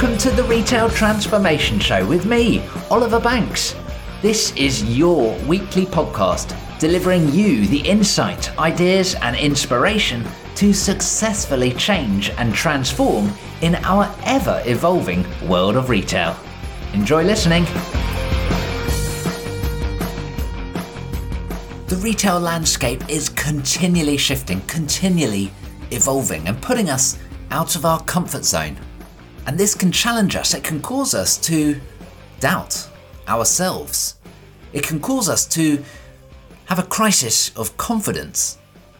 welcome to the Retail Transformation Show with me, Oliver Banks. This is your weekly podcast delivering you the insight, ideas, and inspiration to successfully change and transform in our ever evolving world of retail. Enjoy listening. The retail landscape is continually shifting, continually evolving, and putting us out of our comfort zone. And this can challenge us, it can cause us to doubt ourselves. It can cause us to have a crisis of confidence.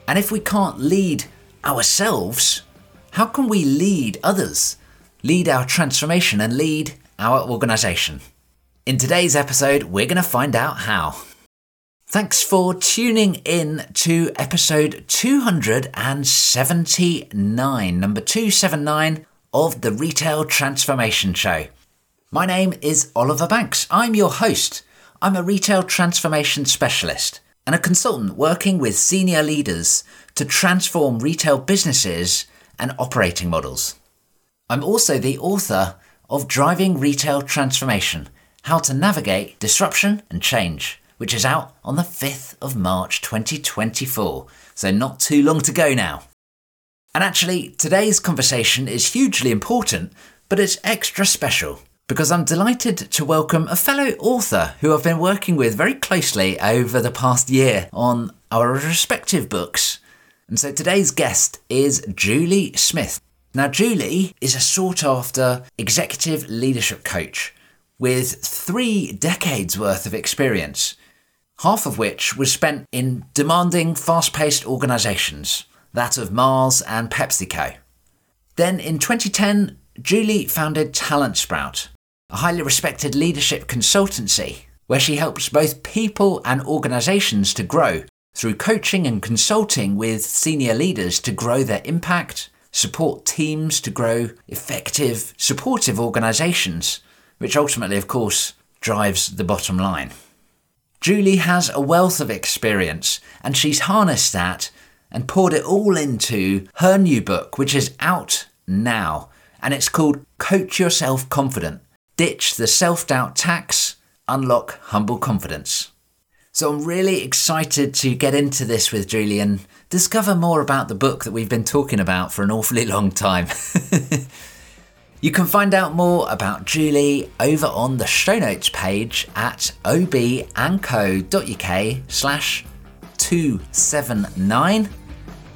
And if we can't lead ourselves, how can we lead others, lead our transformation, and lead our organisation? In today's episode, we're going to find out how. Thanks for tuning in to episode 279, number 279 of the Retail Transformation Show. My name is Oliver Banks. I'm your host. I'm a retail transformation specialist and a consultant working with senior leaders to transform retail businesses and operating models. I'm also the author of Driving Retail Transformation How to Navigate Disruption and Change which is out on the 5th of March 2024, so not too long to go now. And actually, today's conversation is hugely important, but it's extra special because I'm delighted to welcome a fellow author who I've been working with very closely over the past year on our respective books. And so today's guest is Julie Smith. Now, Julie is a sought after executive leadership coach with three decades worth of experience half of which was spent in demanding, fast paced organisations, that of Mars and PepsiCo. Then in 2010, Julie founded Talent Sprout, a highly respected leadership consultancy where she helps both people and organisations to grow through coaching and consulting with senior leaders to grow their impact, support teams to grow effective, supportive organisations, which ultimately, of course, drives the bottom line. Julie has a wealth of experience and she's harnessed that and poured it all into her new book, which is out now. And it's called Coach Yourself Confident Ditch the Self Doubt Tax, Unlock Humble Confidence. So I'm really excited to get into this with Julie and discover more about the book that we've been talking about for an awfully long time. You can find out more about Julie over on the show notes page at obandco.uk slash 279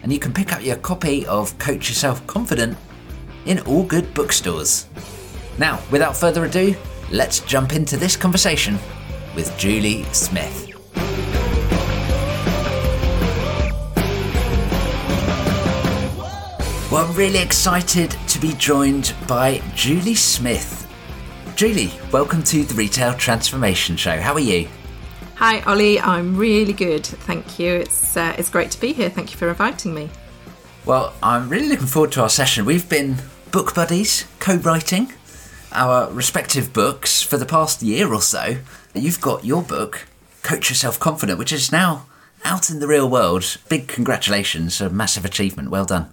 and you can pick up your copy of Coach Yourself Confident in all good bookstores. Now, without further ado, let's jump into this conversation with Julie Smith. Well, I'm really excited to be joined by Julie Smith. Julie, welcome to the Retail Transformation Show. How are you? Hi, Ollie. I'm really good. Thank you. It's uh, it's great to be here. Thank you for inviting me. Well, I'm really looking forward to our session. We've been book buddies, co-writing our respective books for the past year or so. You've got your book, Coach Yourself Confident, which is now out in the real world. Big congratulations, a massive achievement. Well done.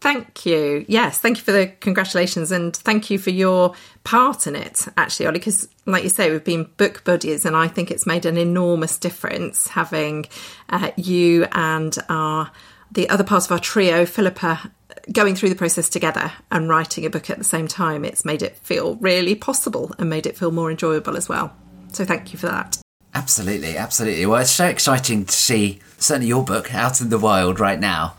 Thank you. Yes, thank you for the congratulations and thank you for your part in it, actually, Ollie, because, like you say, we've been book buddies and I think it's made an enormous difference having uh, you and our the other part of our trio, Philippa, going through the process together and writing a book at the same time. It's made it feel really possible and made it feel more enjoyable as well. So, thank you for that. Absolutely, absolutely. Well, it's so exciting to see certainly your book out in the wild right now.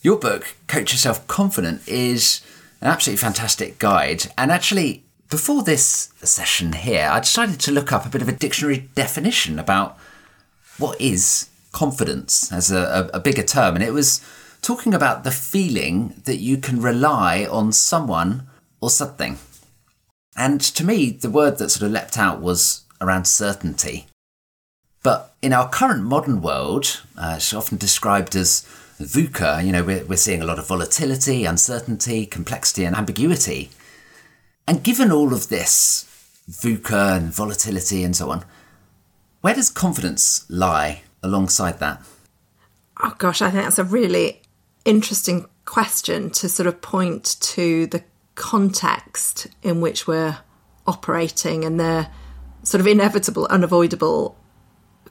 Your book, Coach Yourself Confident, is an absolutely fantastic guide. And actually, before this session here, I decided to look up a bit of a dictionary definition about what is confidence as a, a, bigger term. And it was talking about the feeling that you can rely on someone or something. And to me, the word that sort of leapt out was around certainty. But in our current modern world, uh, it's often described as VUCA, you know, we're, we're seeing a lot of volatility, uncertainty, complexity, and ambiguity. And given all of this VUCA and volatility and so on, where does confidence lie alongside that? Oh gosh, I think that's a really interesting question to sort of point to the context in which we're operating and the sort of inevitable, unavoidable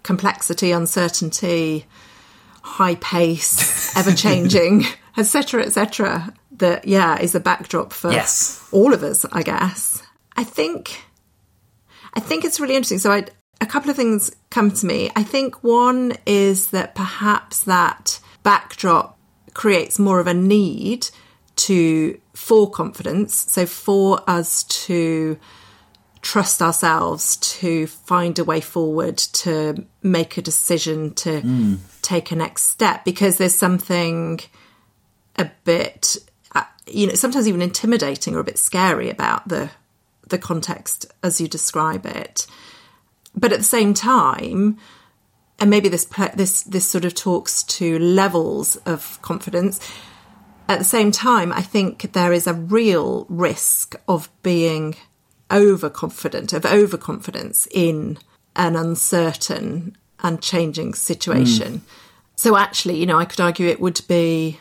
complexity, uncertainty, high pace, ever changing, etc., etc. That yeah is a backdrop for Yes. all of us, I guess. I think, I think it's really interesting. So I, a couple of things come to me. I think one is that perhaps that backdrop creates more of a need to for confidence. So for us to trust ourselves to find a way forward, to make a decision, to take a next step, because there's something a bit, uh, you know, sometimes even intimidating or a bit scary about the the context as you describe it. But at the same time, and maybe this this this sort of talks to levels of confidence. At the same time, I think there is a real risk of being overconfident, of overconfidence in an uncertain and changing situation. Mm. So actually, you know, I could argue it would be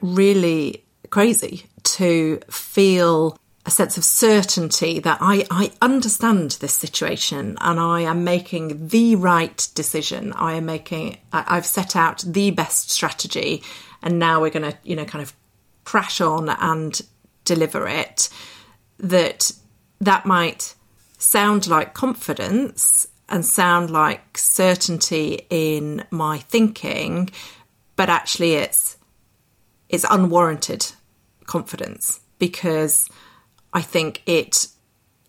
really crazy to feel a sense of certainty that I, I understand this situation and I am making the right decision. I am making, I, I've set out the best strategy and now we're going to, you know, kind of crash on and deliver it. That that might sound like confidence and sound like certainty in my thinking, but actually it's it's unwarranted confidence because I think it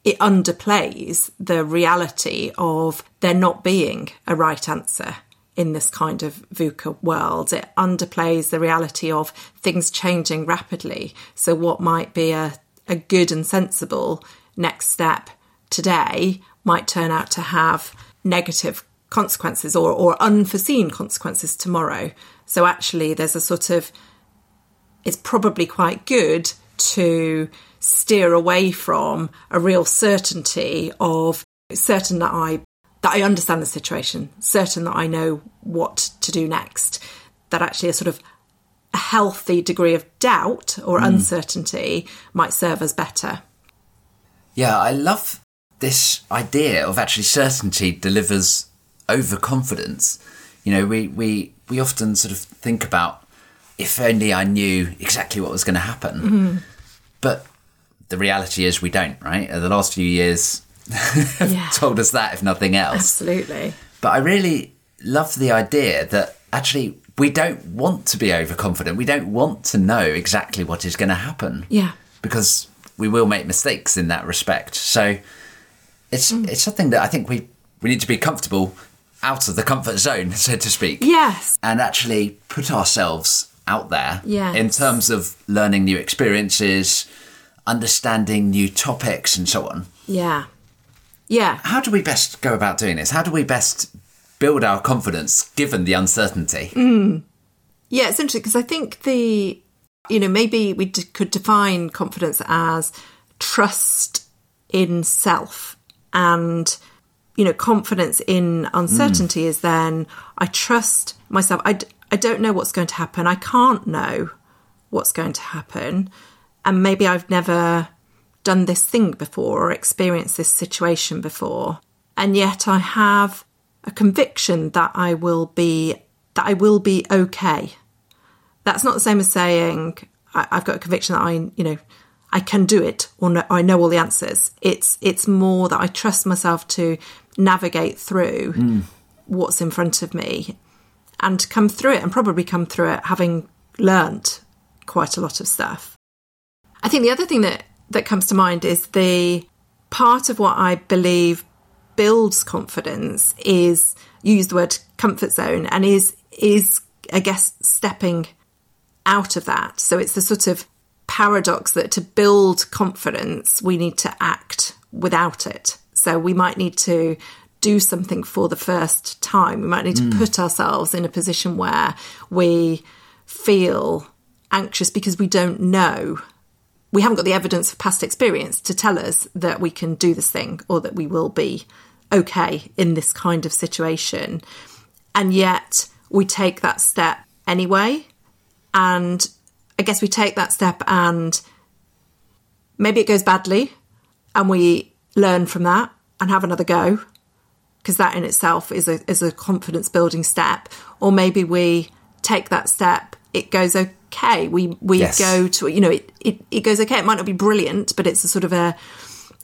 it underplays the reality of there not being a right answer in this kind of VUCA world. It underplays the reality of things changing rapidly. So what might be a, a good and sensible next step today might turn out to have negative consequences or, or unforeseen consequences tomorrow. So actually there's a sort of it's probably quite good to steer away from a real certainty of certain that I that I understand the situation, certain that I know what to do next, that actually a sort of a healthy degree of doubt or hmm. uncertainty might serve us better. Yeah, I love this idea of actually certainty delivers overconfidence. You know, we, we, we often sort of think about if only I knew exactly what was going to happen. But the reality is we don't, right? Uh, The last few years Yeah. told us that, if nothing else. Absolutely. But I really love the idea that actually we don't want to be overconfident. We don't want to know exactly what is going to happen. Yeah. Because we will make mistakes in that respect. So it's hmm. it's something that I think we we need to be comfortable out of the comfort zone, so to speak. Yes. And actually put ourselves out there Yes. in terms of learning new experiences, understanding new topics and so on. Yeah. Yeah. How do we best go about doing this? How do we best build our confidence given the uncertainty? Hmm. Yeah, it's interesting because I think the, you know, maybe we d- could define confidence as trust in self and, you know, confidence in uncertainty mm. is then I trust myself. I, d- I don't know what's going to happen. I can't know what's going to happen. And maybe I've never done this thing before or experienced this situation before. And yet I have a conviction that I will be that I will be okay. That's not the same as saying I, I've got a conviction that I, you know, I can do it or no, I know all the answers. It's it's more that I trust myself to navigate through mm. what's in front of me and come through it and probably come through it having learnt quite a lot of stuff. I think the other thing that that comes to mind is the part of what I believe builds confidence is you use the word comfort zone and is is I guess stepping out of that. So it's the sort of paradox that to build confidence we need to act without it. So we might need to do something for the first time. We might need to hmm. put ourselves in a position where we feel anxious because we don't know we haven't got the evidence of past experience to tell us that we can do this thing or that we will be okay in this kind of situation. And yet we take that step anyway. And I guess we take that step and maybe it goes badly and we learn from that and have another go because that in itself is a is a confidence building step. Or maybe we take that step it goes okay. We we Yes. go to you know it, it it goes okay. It might not be brilliant but it's a sort of a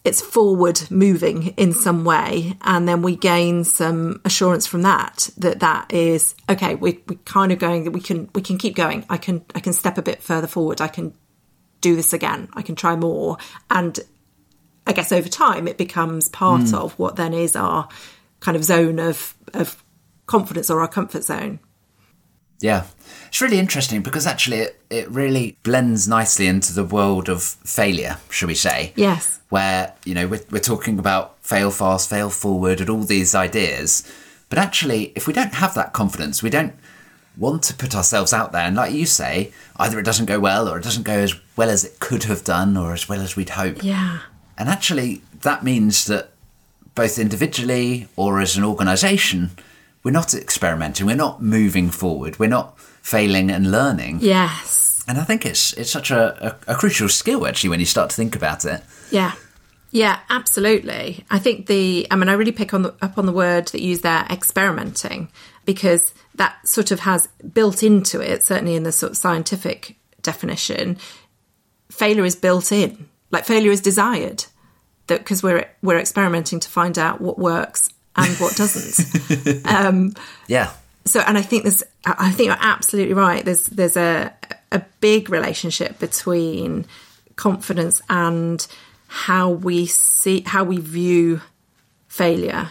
it's forward moving in some way and then we gain some assurance from that that that is okay we we kind of going that we can we can keep going. I can i can step a bit further forward. I can do this again. I can try more. And i guess over time it becomes part mm. of what then is our kind of zone of of confidence or our comfort zone. Yeah. It's really interesting because actually it, it really blends nicely into the world of failure, shall we say? yes Where, you know, we're, we're talking about fail fast, fail forward, and all these ideas. But actually, if we don't have that confidence, we don't want to put ourselves out there. And like you say, either it doesn't go well or it doesn't go as well as it could have done or as well as we'd hope. yeah And actually, that means that both individually or as an organisation, we're not experimenting, we're not moving forward, we're not failing and learning. yes And I think it's it's such a, a, a crucial skill actually when you start to think about it. Yeah. Yeah, absolutely. I think the, I mean, I really pick on the, up on the word that you use there, experimenting, because that sort of has built into it, certainly in the sort of scientific definition, failure is built in. Like failure is desired, that because we're we're experimenting to find out what works and what doesn't. Um, yeah. So and i think there's i think you're absolutely right. There's there's a a big relationship between confidence and how we see how we view failure.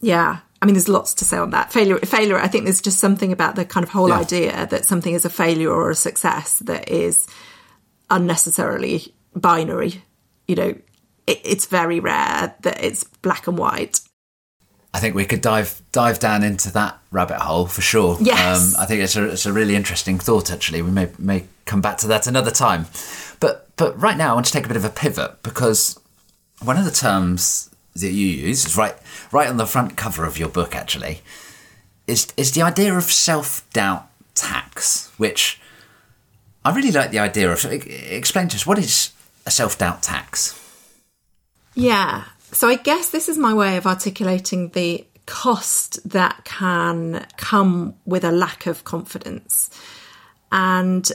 Yeah. I mean there's lots to say on that. Failure failure i think there's just something about the kind of whole Yeah. idea that something is a failure or a success that is unnecessarily binary. You know it, it's very rare that it's black and white I think we could dive dive down into that rabbit hole for sure. Yes. Um, I think it's a it's a really interesting thought actually. We may may come back to that another time. But but right now I want to take a bit of a pivot because one of the terms that you use is right right on the front cover of your book actually is is the idea of self doubt tax, which I really like the idea of. e- Explain to us what is a self doubt tax. Yeah. So I guess this is my way of articulating the cost that can come with a lack of confidence. And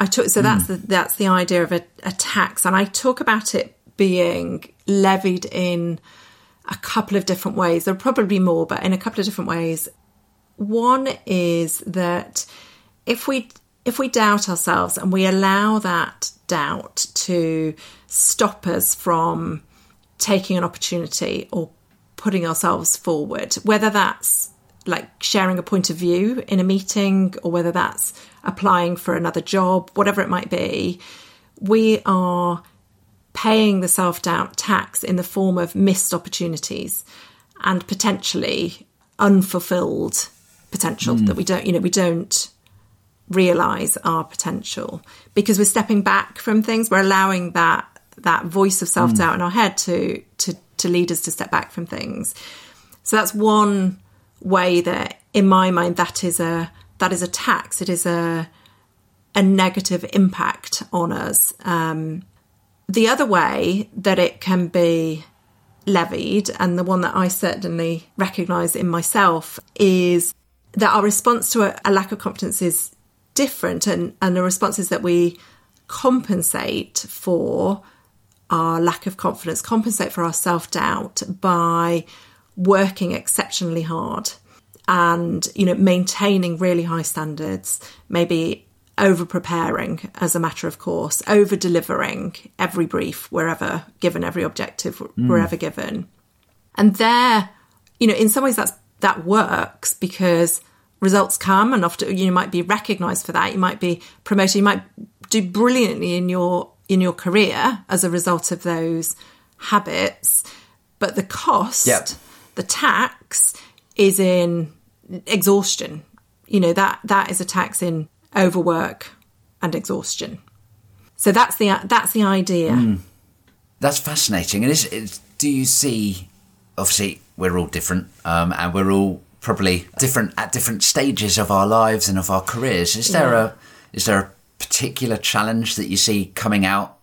I took so that's hmm. the that's the idea of a, a tax, and I talk about it being levied in a couple of different ways. There are probably more, but in a couple of different ways. One is that if we if we doubt ourselves and we allow that doubt to stop us from taking an opportunity or putting ourselves forward, whether that's like sharing a point of view in a meeting or whether that's applying for another job, whatever it might be, we are paying the self doubt tax in the form of missed opportunities and potentially unfulfilled potential hmm. that we don't, you know, we don't realize our potential because we're stepping back from things. We're allowing that that voice of self doubt in our head to to to lead us to step back from things. So that's one way that, in my mind, that is a that is a tax. It is a a negative impact on us. Um, the other way that it can be levied, and the one that I certainly recognise in myself, is that our response to a, a lack of confidence is different, and, and the responses that we compensate for our lack of confidence, compensate for our self doubt by working exceptionally hard and you know maintaining really high standards maybe over preparing as a matter of course over delivering every brief wherever given every objective hmm. wherever given. And there you know in some ways that's that works because results come and often you might be recognized for that. You might be promoted. You might do brilliantly in your in your career as a result of those habits but the cost Yep. the tax is in exhaustion you know that that is a tax in overwork and exhaustion so that's the that's the idea That's fascinating. And is, is do you see? Obviously, we're all different, um, and we're all probably different at different stages of our lives and of our careers. Is there Yeah. a is there a particular challenge that you see coming out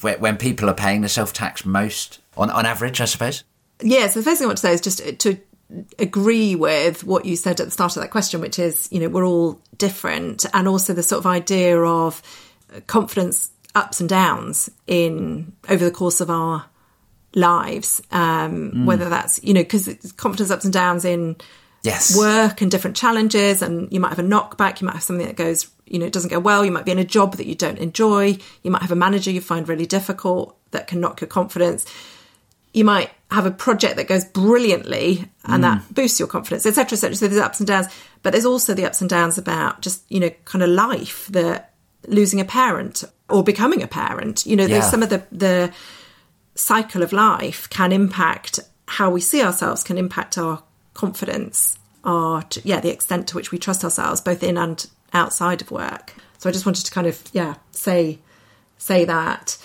whe- when people are paying the self tax most on on average, I suppose. Yeah, so the first thing I want to say is just uh, to agree with what you said at the start of that question, which is, you know, we're all different, and also the sort of idea of uh, confidence ups and downs in over the course of our lives, um, mm. whether that's, you know, because confidence ups and downs in Yes. work and different challenges and you might have a knockback you might have something that goes you know it doesn't go well you might be in a job that you don't enjoy you might have a manager you find really difficult that can knock your confidence. You might have a project that goes brilliantly and mm. that boosts your confidence etc etc so there's ups and downs but there's also the ups and downs about just you know kind of life the losing a parent or becoming a parent. You know there's some of the the cycle of life can impact how we see ourselves, can impact our confidence, our yeah, the extent to which we trust ourselves, both in and outside of work. So I just wanted to kind of yeah say say that.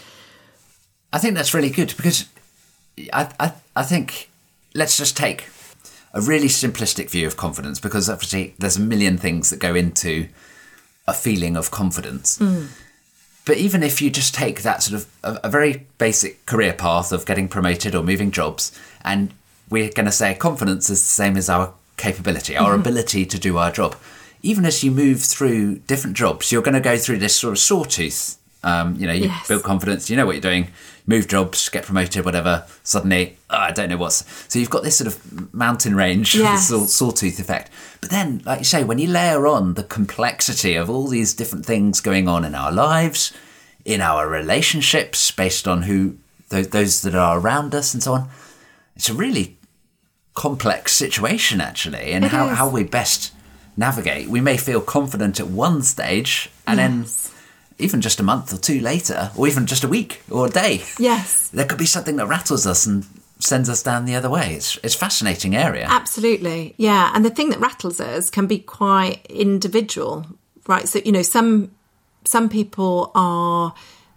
I think that's really good because I, I, I think let's just take a really simplistic view of confidence because obviously there's a million things that go into a feeling of confidence. Hmm. But even if you just take that sort of a, a very basic career path of getting promoted or moving jobs, and we're going to say confidence is the same as our capability, our mm-hmm. ability to do our job. Even as you move through different jobs, you're going to go through this sort of sawtooth. Um, you know, you Yes. build confidence, you know what you're doing, move jobs, get promoted, whatever. Suddenly, oh, I don't know what's. So you've got this sort of mountain range, Yes. saw- sawtooth effect. But then, like you say, when you layer on the complexity of all these different things going on in our lives, in our relationships, based on who those, those that are around us and so on, it's a really complex situation actually, and It how, is. how we best navigate. We may feel confident at one stage, and Yes. then even just a month or two later, or even just a week or a day, Yes, there could be something that rattles us and sends us down the other way. It's it's a fascinating area. absolutely. Yeah, and the thing that rattles us can be quite individual, right? So you know, some some people are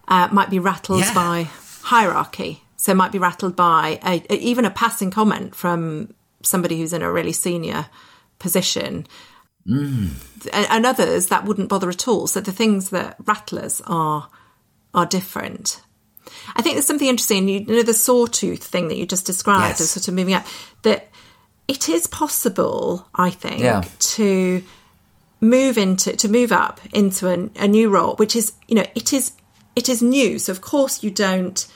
uh, might be rattled Yeah. by hierarchy. So might be rattled by a, a- even a passing comment from somebody who's in a really senior position. And, and others that wouldn't bother at all. So the things that rattlers are are different. I think there's something interesting. You know the sawtooth thing that you just described Yes. as sort of moving up. That it is possible, I think, Yeah. to move into to move up into a, a new role, which is you know it is it is new. So of course you don't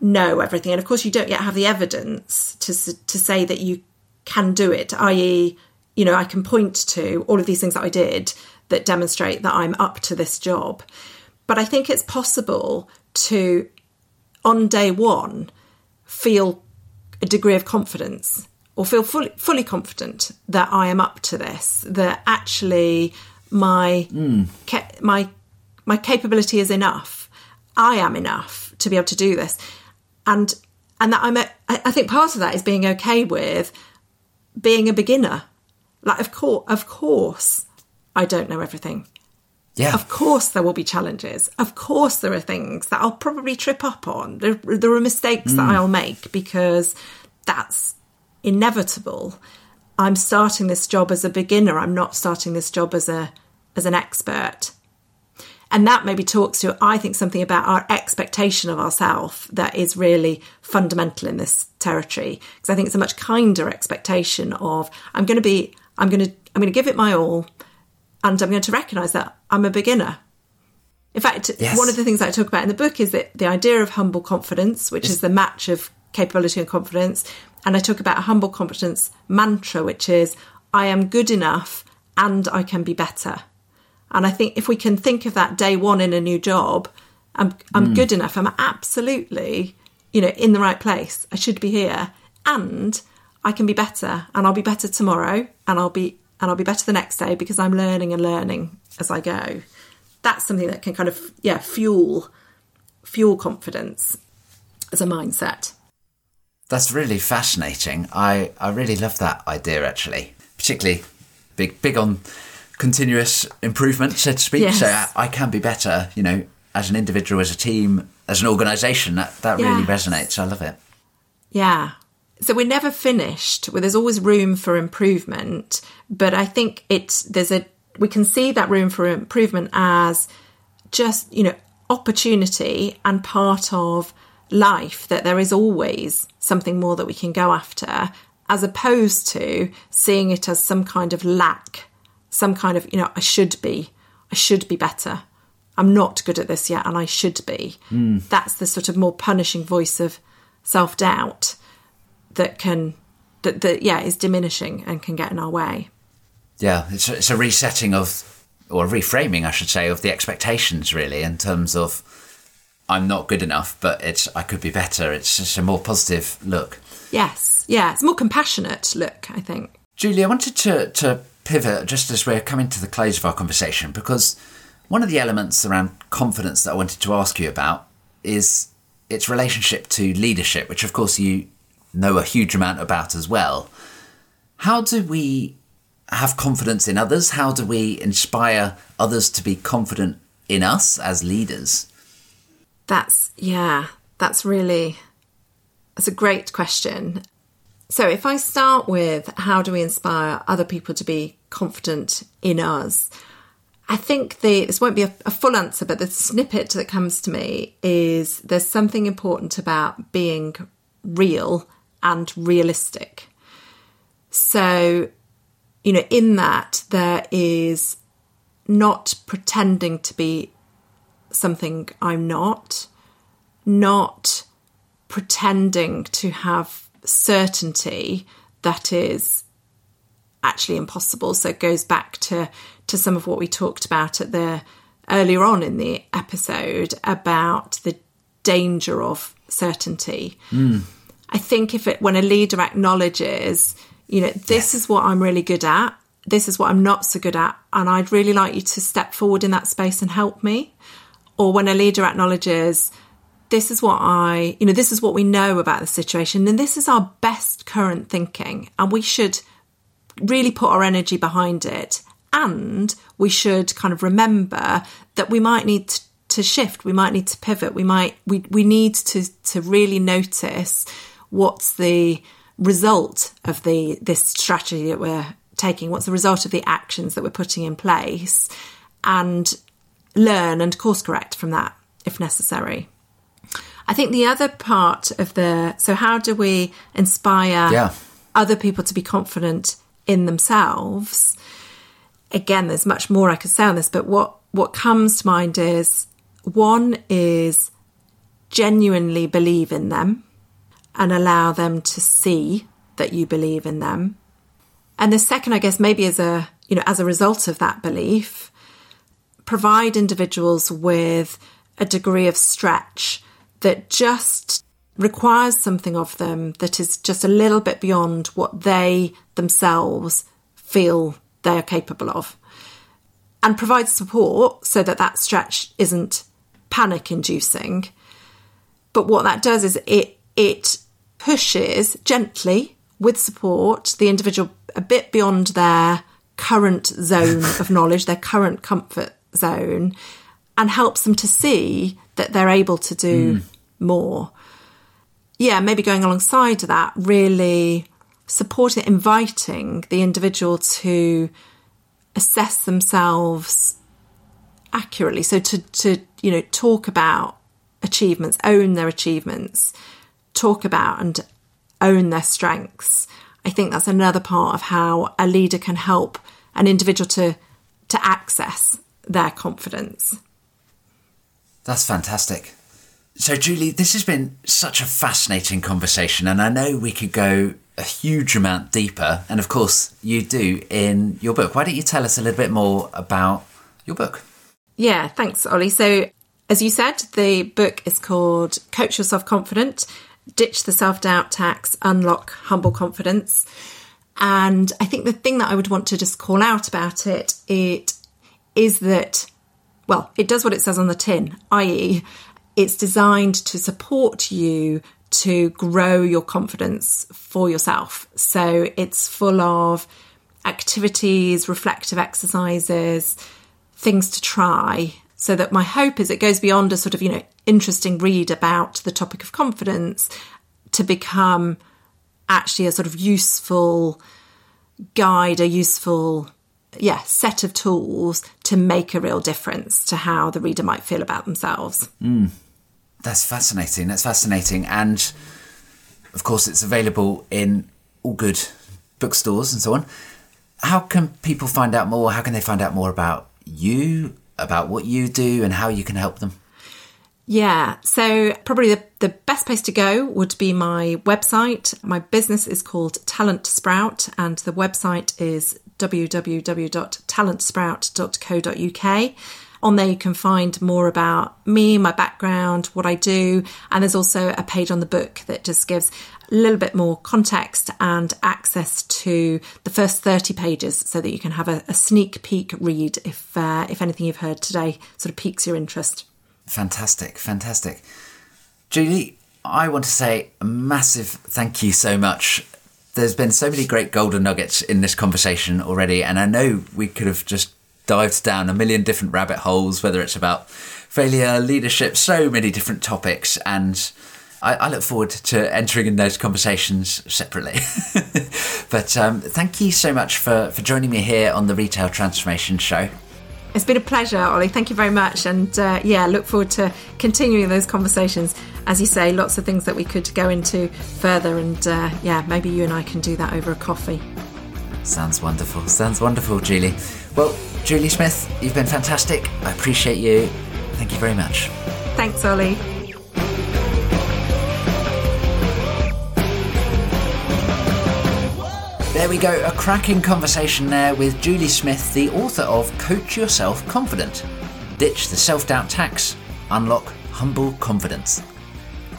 know everything, and of course you don't yet have the evidence to to say that you can do it. I.e., you know, I can point to all of these things that I did that demonstrate that I'm up to this job. But I think it's possible to, on day one, feel a degree of confidence or feel fully, fully confident that I am up to this, that actually my hmm. ca- my my capability is enough. I am enough to be able to do this, and and that I'm. A, I think part of that is being okay with being a beginner. Like, of course, of course, I don't know everything. yeah, Of course, there will be challenges. Of course, there are things that I'll probably trip up on. There, there are mistakes that mm. I'll make because that's inevitable. I'm starting this job as a beginner. I'm not starting this job as a as an expert. And that maybe talks to, I think, something about our expectation of ourselves that is really fundamental in this territory. Because I think it's a much kinder expectation of I'm going to be, I'm going to, I'm going to give it my all, and I'm going to recognise that I'm a beginner. In fact, Yes. one of the things I talk about in the book is that the idea of humble confidence, which is the match of capability and confidence, and I talk about a humble confidence mantra, which is I am good enough and I can be better. And I think if we can think of that day one in a new job, I'm I'm hmm. good enough. I'm absolutely, you know, in the right place. I should be here, and I can be better, and I'll be better tomorrow, and I'll be and I'll be better the next day because I'm learning and learning as I go. That's something that can kind of yeah fuel fuel confidence as a mindset. That's really fascinating. I, I really love that idea actually. Particularly big big on continuous improvement, so to speak. Yes. So I, I can be better, you know, as an individual, as a team, as an organisation. That that really resonates. I love it. Yeah. So we're never finished. Well, there's always room for improvement, but I think it's there's a we can see that room for improvement as just you know opportunity and part of life that there is always something more that we can go after, as opposed to seeing it as some kind of lack, some kind of, you know, I should be, I should be better. I'm not good at this yet and I should be. Mm. That's the sort of more punishing voice of self doubt that can, that, that, yeah, is diminishing and can get in our way. Yeah, it's a, it's a resetting of, or reframing, I should say, of the expectations really in terms of I'm not good enough, but it's I could be better. It's just a more positive look. Yes, yeah, it's more compassionate look. I think. Julie, I wanted to to pivot just as we're coming to the close of our conversation because one of the elements around confidence that I wanted to ask you about is its relationship to leadership, which of course you know a huge amount about as well. How do we have confidence in others? How do we inspire others to be confident in us as leaders? That's, yeah, that's really, that's a great question. So if I start with how do we inspire other people to be confident in us? I think the this won't be a, a, full answer, but the snippet that comes to me is there's something important about being real and realistic. So, you know, in that there is not pretending to be something I'm not, not pretending to have certainty that is actually impossible. So it goes back to to some of what we talked about at the earlier on in the episode about the danger of certainty. Mm. I think if it when a leader acknowledges, you know, this is what I'm really good at, this is what I'm not so good at, and I'd really like you to step forward in that space and help me. Or when a leader acknowledges, this is what I, you know, this is what we know about the situation, and this is our best current thinking, and we should really put our energy behind it. And we should kind of remember that we might need to shift, we might need to pivot, we might, we, we need to, to really notice what's the result of the, this strategy that we're taking, what's the result of the actions that we're putting in place, and learn and course correct from that if necessary. I think the other part of the so how do we inspire yeah. other people to be confident in themselves? Again, there's much more I could say on this, but what what comes to mind is one is genuinely believe in them and allow them to see that you believe in them. And the second, I guess, maybe as a you know, as a result of that belief, provide individuals with a degree of stretch that just requires something of them that is just a little bit beyond what they themselves feel they are capable of and provide support so that that stretch isn't panic inducing but what that does is it it pushes gently with support the individual a bit beyond their current zone of knowledge their current comfort zone and helps them to see that they're able to do mm. more. Yeah, maybe going alongside that, really supporting, inviting the individual to assess themselves accurately. So to, to, you know, talk about achievements, own their achievements, talk about and own their strengths. I think that's another part of how a leader can help an individual to to access their confidence. That's fantastic. So, Julie, this has been such a fascinating conversation, and I know we could go a huge amount deeper, and of course, you do in your book. Why don't you tell us a little bit more about your book? Yeah, thanks, Ollie. So, as you said, the book is called Coach Yourself Confident Ditch the Self Doubt Tax, Unlock Humble Confidence. And I think the thing that I would want to just call out about it, it is that, well, it does what it says on the tin, i.e., it's designed to support you to grow your confidence for yourself. So it's full of activities, reflective exercises, things to try. So that my hope is it goes beyond a sort of, you know, interesting read about the topic of confidence to become actually a sort of useful guide, a useful yeah, set of tools to make a real difference to how the reader might feel about themselves. Mm. That's fascinating. That's fascinating. And of course, it's available in all good bookstores and so on. How can people find out more? How can they find out more about you, about what you do, and how you can help them? Yeah, so probably the, the best place to go would be my website. My business is called Talent Sprout, and the website is www.talentsprout.co.uk. On there, you can find more about me, my background, what I do, and there's also a page on the book that just gives little bit more context and access to the first 30 pages so that you can have a, a sneak peek read if, uh, if anything you've heard today sort of piques your interest. Fantastic, fantastic. Julie, I want to say a massive thank you so much. There's been so many great golden nuggets in this conversation already, and I know we could have just dived down a million different rabbit holes, whether it's about failure, leadership, so many different topics, and I, I look forward to entering in those conversations separately. but um, thank you so much for, for joining me here on the Retail Transformation Show. It's been a pleasure, Ollie. Thank you very much. And uh, yeah, look forward to continuing those conversations. As you say, lots of things that we could go into further. And uh, yeah, maybe you and I can do that over a coffee. Sounds wonderful. Sounds wonderful, Julie. Well, Julie Smith, you've been fantastic. I appreciate you. Thank you very much. Thanks, Ollie. There we go, a cracking conversation there with Julie Smith, the author of Coach Yourself Confident Ditch the Self Doubt Tax, Unlock Humble Confidence.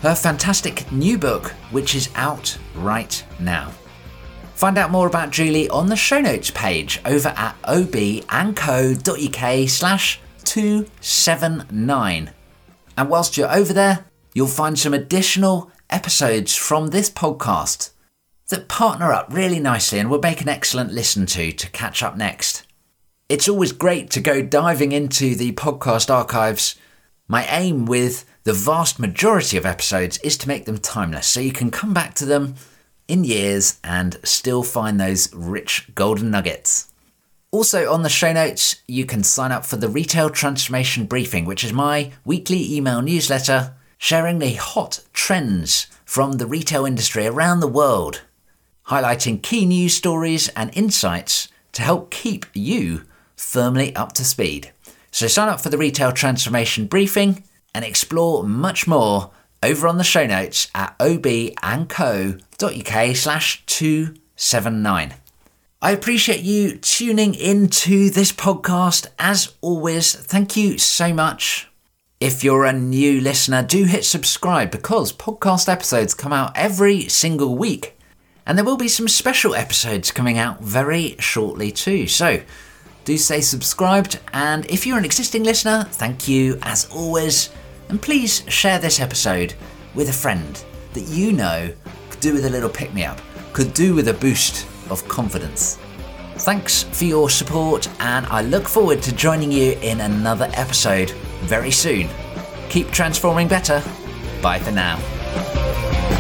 Her fantastic new book, which is out right now. Find out more about Julie on the show notes page over at obandco.uk slash 279. And whilst you're over there, you'll find some additional episodes from this podcast that partner up really nicely and will make an excellent listen to to catch up next. It's always great to go diving into the podcast archives. My aim with the vast majority of episodes is to make them timeless so you can come back to them in years and still find those rich golden nuggets. Also, on the show notes, you can sign up for the Retail Transformation Briefing, which is my weekly email newsletter sharing the hot trends from the retail industry around the world highlighting key news stories and insights to help keep you firmly up to speed. So sign up for the Retail Transformation Briefing and explore much more over on the show notes at obandco.uk slash 279. I appreciate you tuning in to this podcast. As always, thank you so much. If you're a new listener, do hit subscribe because podcast episodes come out every single week and there will be some special episodes coming out very shortly too. So do stay subscribed. And if you're an existing listener, thank you as always. And please share this episode with a friend that you know could do with a little pick me up, could do with a boost of confidence. Thanks for your support, and I look forward to joining you in another episode very soon. Keep transforming better. Bye for now.